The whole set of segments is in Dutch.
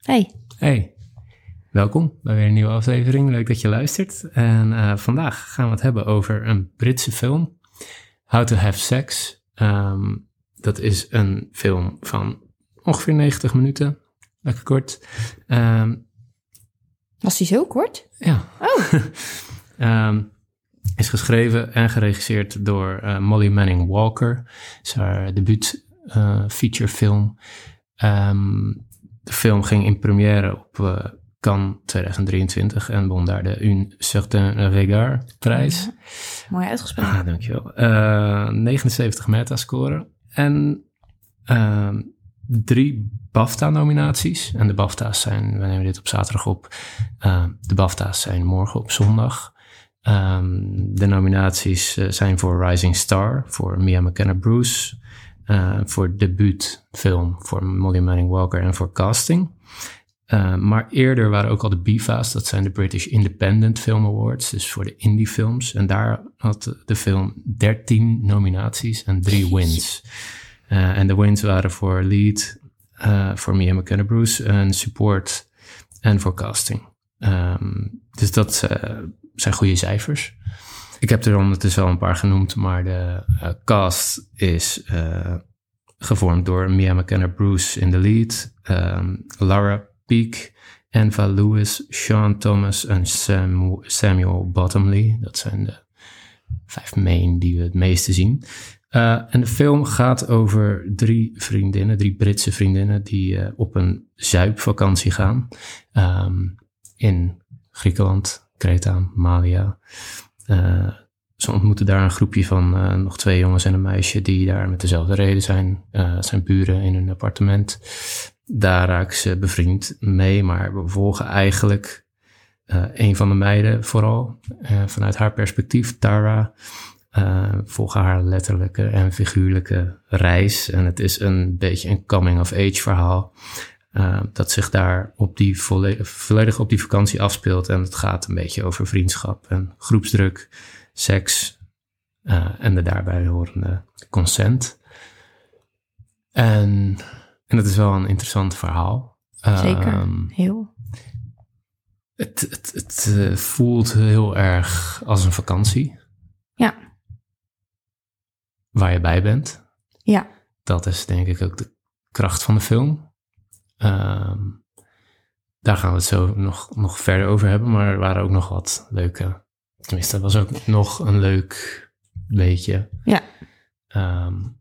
Hey. Hey, welkom bij weer een nieuwe aflevering. Leuk dat je luistert. En uh, vandaag gaan we het hebben over een Britse film, How to Have Sex. Um, dat is een film van ongeveer 90 minuten, lekker kort. Um, Was die zo kort? Ja. Oh. um, is geschreven en geregisseerd door uh, Molly Manning Walker. is haar debuut uh, featurefilm. Um, de film ging in première op uh, Cannes 2023 en won daar de Un Certain Regard prijs. Ja, mooi uitgesproken. Ah, dankjewel. Uh, 79 metascore en uh, drie BAFTA-nominaties. En de BAFTA's zijn, we nemen dit op zaterdag op, uh, de BAFTA's zijn morgen op zondag. Um, de nominaties uh, zijn voor Rising Star, voor Mia McKenna Bruce, uh, voor debuutfilm voor Molly Manning Walker en voor casting. Uh, maar eerder waren ook al de BIFA's, dat zijn de British Independent Film Awards, dus voor de indie films. En daar had de film 13 nominaties en drie wins. Uh, en de wins waren voor lead, voor Mia McKenna Bruce, en support en voor casting. Um, dus dat zijn goede cijfers. Ik heb er ondertussen al een paar genoemd, maar de uh, cast is uh, gevormd door Mia McKenna Bruce in de lead, um, Laura Peak, Enva Lewis, Sean Thomas en Sam, Samuel Bottomley. Dat zijn de vijf main die we het meeste zien. Uh, en de film gaat over drie vriendinnen, drie Britse vriendinnen, die op een zuipvakantie gaan um, in Griekenland, Kreta, Malia. Uh, ze ontmoeten daar een groepje van uh, nog twee jongens en een meisje die daar met dezelfde reden zijn. Uh, zijn buren in hun appartement. Daar raken ze bevriend mee, maar we volgen eigenlijk een van de meiden vooral. vanuit haar perspectief, Tara. volgen haar letterlijke en figuurlijke reis. En het is een beetje een coming-of-age verhaal. Uh, dat zich daar op die volledig, volledig op die vakantie afspeelt. En het gaat een beetje over vriendschap en groepsdruk, seks uh, en de daarbij horende consent. En, en dat is wel een interessant verhaal. Zeker, um, heel. Het, het, het uh, voelt heel erg als een vakantie. Ja. Waar je bij bent. Ja. Dat is denk ik ook de kracht van de film. Um, daar gaan we het zo nog, nog verder over hebben. Maar er waren ook nog wat leuke. Tenminste, dat was ook nog een leuk beetje. Ja. Um,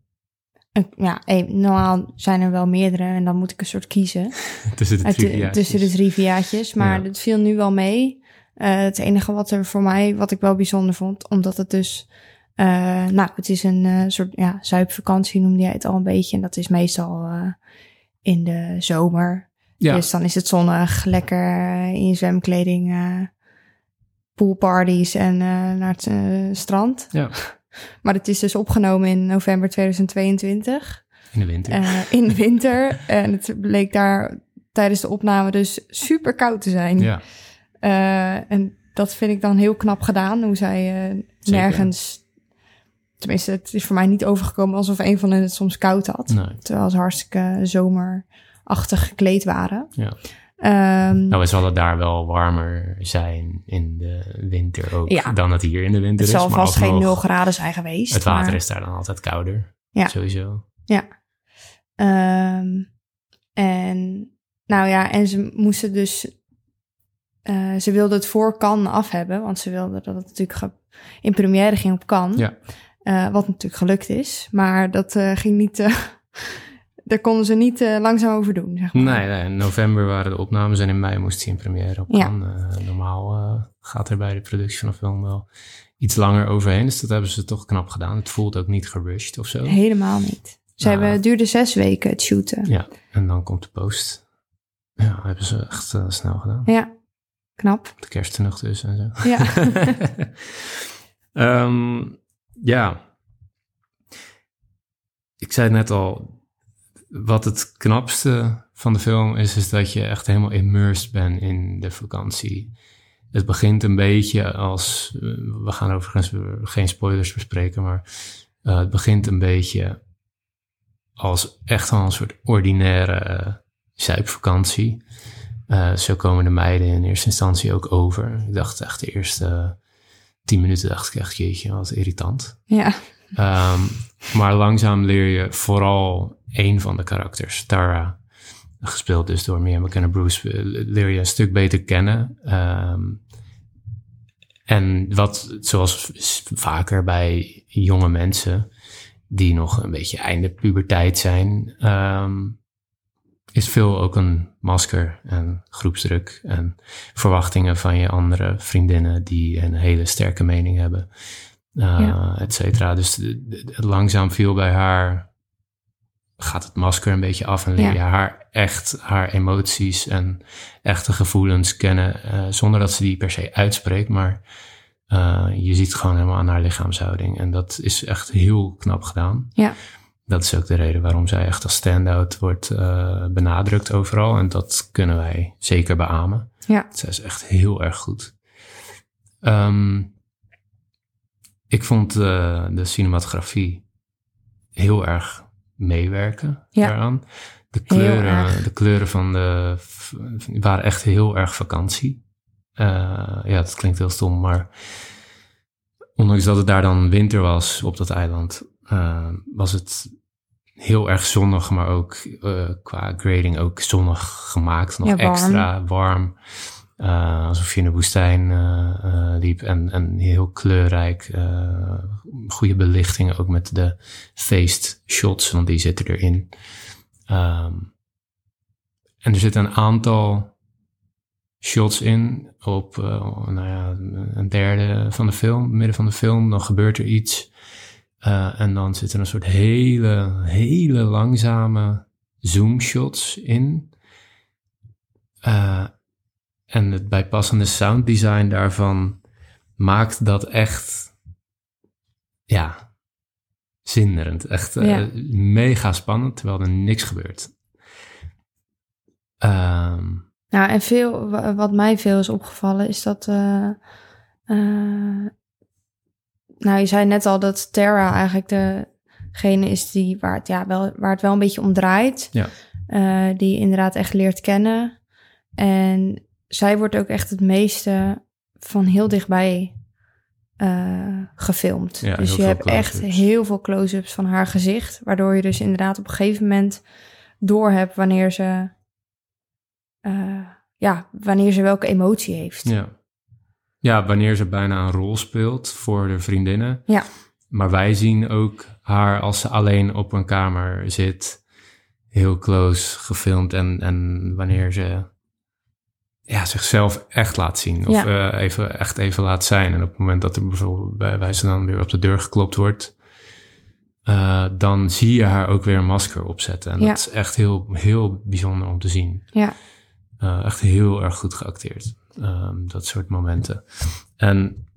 ja, normaal zijn er wel meerdere en dan moet ik een soort kiezen. tussen de drie Tussen de drie viaatjes. Maar ja. het viel nu wel mee. Uh, het enige wat er voor mij, wat ik wel bijzonder vond, omdat het dus. Uh, nou, het is een uh, soort ja, zuipvakantie, noemde jij het al een beetje. En dat is meestal in de zomer. Ja. Dus dan is het zonnig, lekker in je zwemkleding, uh, poolparties en uh, naar het uh, strand. Ja. Maar het is dus opgenomen in november 2022. In de winter. in de winter. en het bleek daar tijdens de opname dus super koud te zijn. Ja. en dat vind ik dan heel knap gedaan, hoe zij nergens... Tenminste, het is voor mij niet overgekomen alsof een van hen het soms koud had. Nee. Terwijl ze hartstikke zomerachtig gekleed waren. Ja. Um, nou, zal het daar wel warmer zijn in de winter ook ja. dan het hier in de winter het is. zal vast geen 0 graden zijn geweest. Het water maar... is daar dan altijd kouder. Ja. Sowieso. Ja. Um, en nou ja, en ze moesten dus... Uh, ze wilden het voor Cannes af hebben, want ze wilden dat het natuurlijk in première ging op Cannes. Ja. Uh, wat natuurlijk gelukt is. Maar dat uh, ging niet. Uh, daar konden ze niet langzaam over doen. Zeg maar. nee, nee, in november waren de opnames en in mei moest hij in première op. Ja. normaal gaat er bij de productie van een film wel iets langer overheen. Dus dat hebben ze toch knap gedaan. Het voelt ook niet gerushed of zo. Helemaal niet. Ze Nou. hebben, het duurde zes weken het shooten. Ja, en dan komt de post. Ja, hebben ze echt snel gedaan. Ja, knap. De kerst er nog tussen en zo. Ja. um, ja. Ik zei net al. Wat het knapste van de film is, is dat je echt helemaal immersed bent in de vakantie. Het begint een beetje als. We gaan overigens geen spoilers bespreken, maar uh, het begint een beetje als echt wel een soort ordinaire zuipvakantie. Uh, zo komen de meiden in eerste instantie ook over. Ik dacht echt de eerste tien minuten dacht ik echt, jeetje, wat irritant. Ja. Um, maar langzaam leer je vooral één van de karakters, Tara, gespeeld dus door Mia McKenna Bruce, leer je een stuk beter kennen. Um, en wat, zoals vaker bij jonge mensen die nog een beetje einde puberteit zijn, um, is veel ook een masker en groepsdruk en verwachtingen van je andere vriendinnen die een hele sterke mening hebben, uh, et cetera. Dus langzaam viel bij haar, gaat het masker een beetje af en leer je haar echt haar emoties en echte gevoelens kennen, uh, zonder dat ze die per se uitspreekt, maar uh, je ziet gewoon helemaal aan haar lichaamshouding. En dat is echt heel knap gedaan. Ja dat is ook de reden waarom zij echt als stand-out wordt uh, benadrukt overal. En dat kunnen wij zeker beamen. Ja. Zij is echt heel erg goed. Um, ik vond uh, de cinematografie heel erg meewerken ja. daaraan. De kleuren, de kleuren van de waren echt heel erg vakantie. Uh, ja, dat klinkt heel stom, maar ondanks dat het daar dan winter was op dat eiland, uh, was het heel erg zonnig, maar ook uh, qua grading ook zonnig gemaakt. Nog ja, warm. extra warm. Uh, alsof je in de woestijn uh, liep en, en heel kleurrijk. goede belichting ook met de faced shots, want die zitten erin. Um, en er zitten een aantal shots in op nou ja, een derde van de film, midden van de film. Dan gebeurt er iets uh, en dan zitten er een soort hele, hele langzame zoomshots in. Uh, en het bijpassende sounddesign daarvan maakt dat echt, ja, zinderend. Echt uh, mega spannend, terwijl er niks gebeurt. Um, nou, en veel, wat mij veel is opgevallen, is dat nou, je zei net al dat Terra eigenlijk degene is die, waar, het, ja, wel, waar het wel een beetje om draait. Ja. Uh, die je inderdaad echt leert kennen. En zij wordt ook echt het meeste van heel dichtbij uh, gefilmd. Ja, dus je hebt echt heel veel close-ups van haar gezicht. Waardoor je dus inderdaad op een gegeven moment door hebt wanneer ze... Uh, ja, wanneer ze welke emotie heeft. Ja. Ja, wanneer ze bijna een rol speelt voor de vriendinnen. Ja. Maar wij zien ook haar als ze alleen op een kamer zit, heel close gefilmd. En, en wanneer ze ja, zichzelf echt laat zien. Of ja. uh, even, echt even laat zijn. En op het moment dat er bijvoorbeeld bij wijze dan weer op de deur geklopt wordt, uh, dan zie je haar ook weer een masker opzetten. En ja. dat is echt heel, heel bijzonder om te zien. Ja. Uh, echt heel erg goed geacteerd. Um, dat soort momenten. En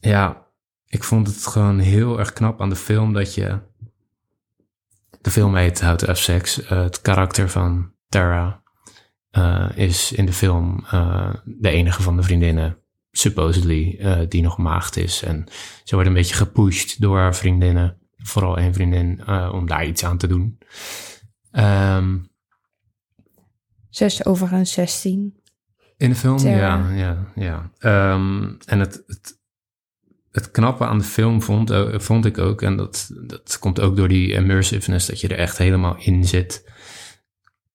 ja, ik vond het gewoon heel erg knap aan de film dat je. De film heet How to Have Sex. Uh, het karakter van Tara uh, is in de film uh, de enige van de vriendinnen, supposedly, die nog maagd is. En ze wordt een beetje gepusht door haar vriendinnen, vooral één vriendin, om daar iets aan te doen. Um, Zes overigens 16. In de film, ja, ja, ja. Um, en het, het, het knappe aan de film vond, uh, vond ik ook, en dat, dat komt ook door die immersiveness, dat je er echt helemaal in zit.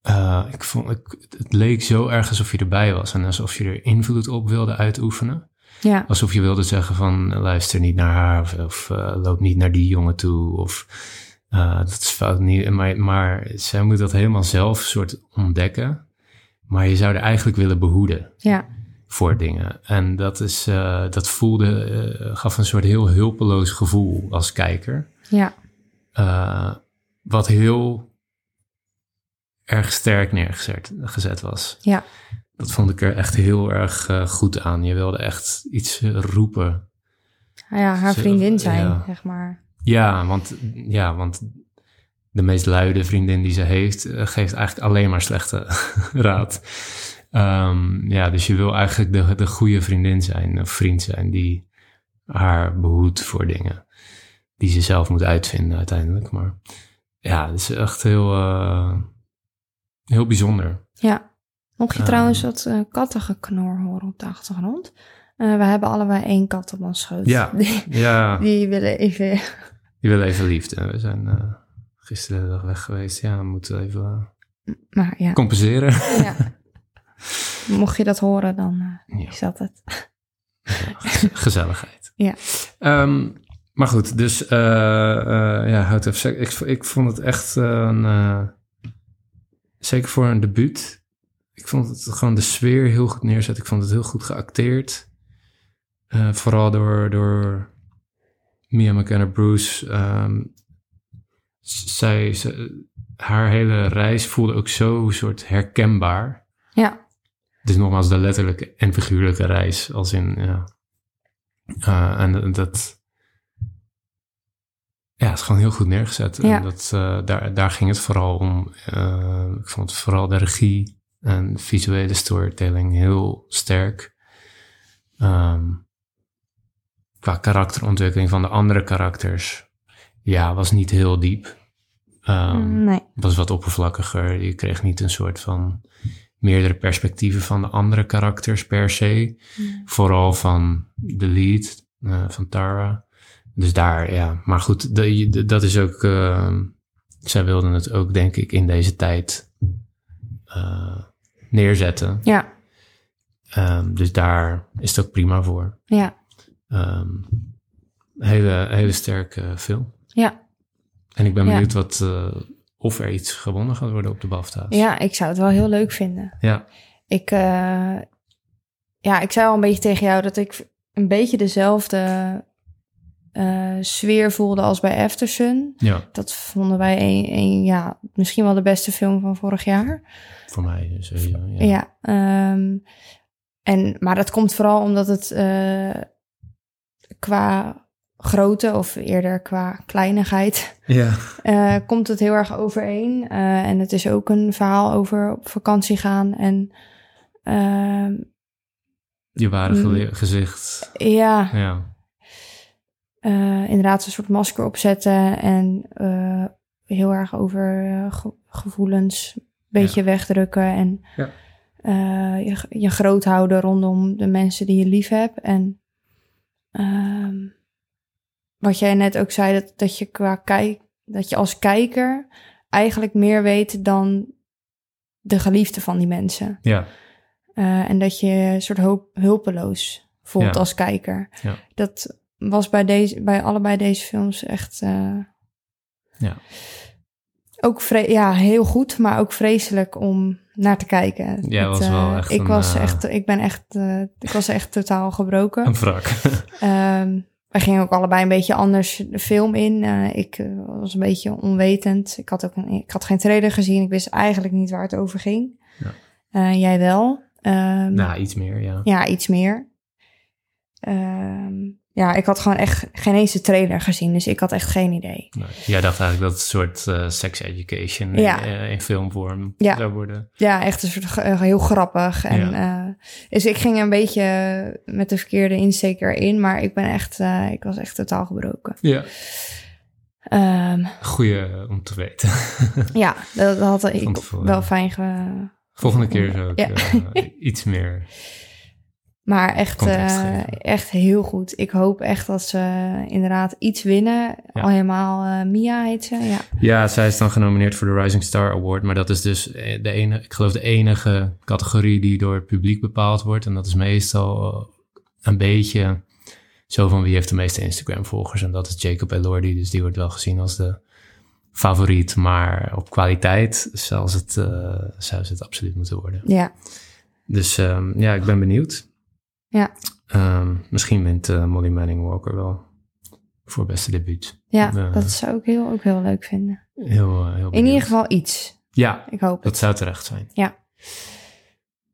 Uh, ik vond, ik, het leek zo erg alsof je erbij was en alsof je er invloed op wilde uitoefenen. Ja. Alsof je wilde zeggen van luister niet naar haar of, of uh, loop niet naar die jongen toe of uh, dat is fout niet. Maar, maar zij moet dat helemaal zelf soort ontdekken. Maar je zou er eigenlijk willen behoeden. Ja. Voor dingen. En dat, is, uh, dat voelde, uh, gaf een soort heel hulpeloos gevoel als kijker. Ja. Uh, wat heel erg sterk neergezet gezet was. Ja. Dat vond ik er echt heel erg goed aan. Je wilde echt iets roepen. Ja, haar vriendin zijn, ja. zeg maar. Ja, want, ja, want de meest luide vriendin die ze heeft, eh, geeft eigenlijk alleen maar slechte raad. Um, ja, dus je wil eigenlijk de, de goede vriendin zijn, of vriend zijn, die haar behoedt voor dingen. Die ze zelf moet uitvinden uiteindelijk. Maar ja, het is echt heel, uh, heel bijzonder. Ja. Mocht je Ah. trouwens dat uh, kattengeknor horen op de achtergrond. We hebben allebei één kat op ons schoot. Ja. Die, Ja, die willen even... die willen even liefde. We zijn eh, gisteren de dag weg geweest. Ja, we moeten even eh, Maar ja, compenseren. ja. Mocht je dat horen, dan uh, Ja. is dat het. Gez- Gezelligheid. Ja. Ehm, maar goed, dus eh eh ja, of Sex. Ik, ik vond het echt eh, een... eh, zeker voor een debuut. Ik vond het gewoon de sfeer heel goed neerzet. Ik vond het heel goed geacteerd. Eh, vooral door, door Mia McKenna Bruce. ehm, zij, ze- haar hele reis voelde ook zo soort herkenbaar. Ja, Dus nogmaals, de letterlijke en figuurlijke reis. Als in, ja. Eh, en dat... Ja, het is gewoon heel goed neergezet. Ja. En dat, eh, daar, daar ging het vooral om. Eh, ik vond vooral de regie en visuele storytelling heel sterk. Ehm, qua karakterontwikkeling van de andere karakters, ja, was niet heel diep. Ehm, nee. was wat oppervlakkiger. Je kreeg niet een soort van meerdere perspectieven van de andere karakters per se. Vooral van de lead, eh, van Tara. Dus daar, ja. Maar goed, de, de- dat is ook... eh, zij wilden het ook, denk ik, in deze tijd eh, neerzetten. Ja, Ehm, dus daar is het ook prima voor. ja, Ehm, hele, hele sterke film. Ja. En ik ben Ja. benieuwd wat, eh, of er iets gewonnen gaat worden op de BAFTA's. Ja, ik zou het wel heel leuk vinden. Ja, Ik, eh, ja, ik zei al een beetje tegen jou dat ik een beetje dezelfde eh, sfeer voelde als bij Aftersun. ja, Dat vonden wij een, een, ja, misschien wel de beste film van vorig jaar. voor mij sowieso. Ja. Ja. ehm, en, maar dat komt vooral omdat het qua grootte, of eerder qua kleinigheid, ja. eh, komt het heel erg overeen. Eh, en het is ook een verhaal over op vakantie gaan. En ehm, Je ware Mm. gezicht. ja, Ja, eh, inderdaad een soort masker opzetten en eh, heel erg over ge- gevoelens een beetje wegdrukken en Ja. eh, je, je groot houden rondom de mensen die je lief hebt. En ehm, wat jij net ook zei, dat, dat je qua kijk, dat je als kijker eigenlijk meer weet dan de geliefde van die mensen. ja, Eh, en dat je een soort hoop, hulpeloos voelt Ja. als kijker. Ja. Dat was bij, deze, bij allebei deze films echt... eh, Ja. Ook ja, heel goed, maar ook vreselijk om naar te kijken. Ja, was wel eh, echt ik een, was echt, ik ben echt, ik was echt totaal gebroken. een wrak. Ehm wij gingen ook allebei een beetje anders de film in. Eh, ik eh, was een beetje onwetend. Ik had ook een, ik had geen trailer gezien. Ik wist eigenlijk niet waar het over ging. Ja. Eh, jij wel. Ehm, nou, iets meer, ja. Ja, iets meer. Ehm, ja, ik had gewoon echt geen eens de trailer gezien. Dus ik had echt geen idee. Nee. Jij dacht eigenlijk dat het een soort eh, sex education Ja. in, eh, in filmvorm Ja. zou worden. Ja, echt een soort eh, heel grappig. En, eh, dus ik ging een beetje met de verkeerde insteek erin. Maar ik ben echt, ik was echt totaal gebroken. Ja. Ehm, Goeie om te weten. ja, dat, dat had ik wel fijn ge... Volgende keer zou ik Ja. iets meer... Maar echt, eh, echt heel goed. Ik hoop echt dat ze inderdaad iets winnen. Ja. Al helemaal eh, Mia heet ze, ja. Ja, zij is dan genomineerd voor de Rising Star Award. Maar dat is dus eh, de ene, ik geloof de enige categorie die door het publiek bepaald wordt. En dat is meestal een beetje zo van wie heeft de meeste Instagram-volgers. En dat is Jacob Elordi. Dus die wordt wel gezien als de favoriet. Maar op kwaliteit zou ze het, zou het absoluut moeten worden. Ja, Dus ehm, ja, ik ben benieuwd. Ja. Ehm, misschien wint eh, Molly Manning Walker wel voor beste debuut. ja Eh, dat zou ik heel, ook heel leuk vinden. Heel, eh, heel In ieder geval iets. Ja, Ik hoop het. dat zou terecht zijn. Ja.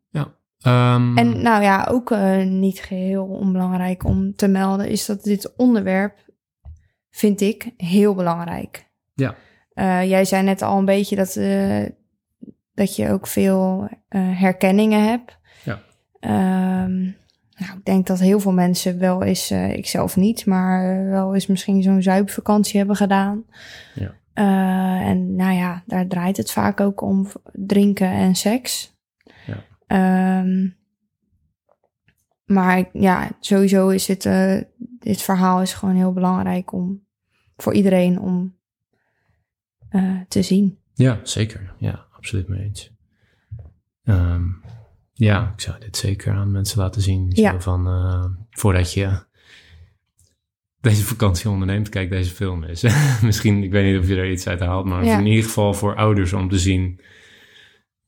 Ja. Ehm, En nou ja, ook niet geheel onbelangrijk om te melden is dat dit onderwerp, vind ik, heel belangrijk. Ja. Jij zei net al een beetje dat, dat je ook veel herkenningen hebt. Ja. Ehm, nou, ik denk dat heel veel mensen wel eens, eh, ik zelf niet, maar wel eens misschien zo'n zuipvakantie hebben gedaan. Ja. en nou ja, daar draait het vaak ook om drinken en seks. Ja. Ehm, maar ja, sowieso is dit, dit verhaal is gewoon heel belangrijk om voor iedereen om te zien. Ja, zeker. Ja, absoluut mee eens. Ehm, ja, ik zou dit zeker aan mensen laten zien. Ja. van, uh, voordat je deze vakantie onderneemt, kijk deze film eens. Misschien, ik weet niet of je er iets uit haalt, maar in ieder geval voor ouders om te zien.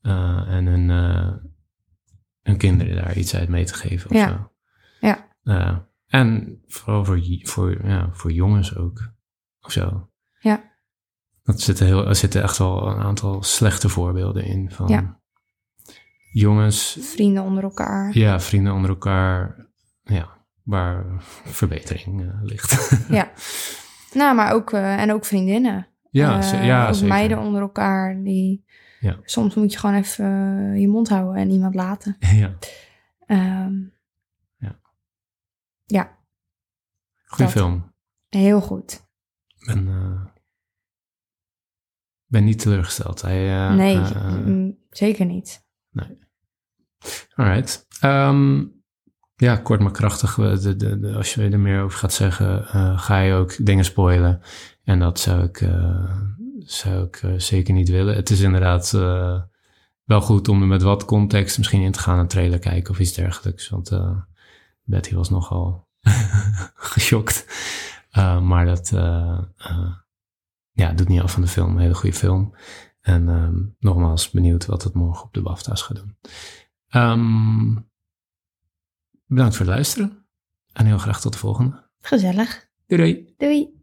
Uh, en hun, uh, hun kinderen daar iets uit mee te geven of ja. zo. Ja. en vooral voor, voor, ja, voor jongens ook, of zo. Ja. Dat zitten heel, er zitten echt wel een aantal slechte voorbeelden in van ja. Jongens. Vrienden onder elkaar. Ja, vrienden onder elkaar. Ja, waar verbetering uh, ligt. ja. Nou, maar ook, uh, en ook vriendinnen. Ja, uh, ja ook zeker. meiden onder elkaar die... Ja. Soms moet je gewoon even je mond houden en iemand laten. Ja. Um, ja. Ja. Goeie film. Heel goed. En ben niet teleurgesteld. Hij, uh, nee, uh, zeker niet. Nee. Alright. Um, ja, kort maar krachtig. De, de, de, als je er meer over gaat zeggen, uh, ga je ook dingen spoilen. En dat zou ik, zou ik zeker niet willen. Het is inderdaad wel goed om er met wat context misschien in te gaan, een trailer kijken of iets dergelijks. Want Betty was nogal geschokt. maar dat ja, doet niet af van de film. Een hele goede film. En um, nogmaals benieuwd wat het morgen op de BAFTA's gaat doen. Um, bedankt voor het luisteren. En heel graag tot de volgende. Gezellig. Doei doei. Doei.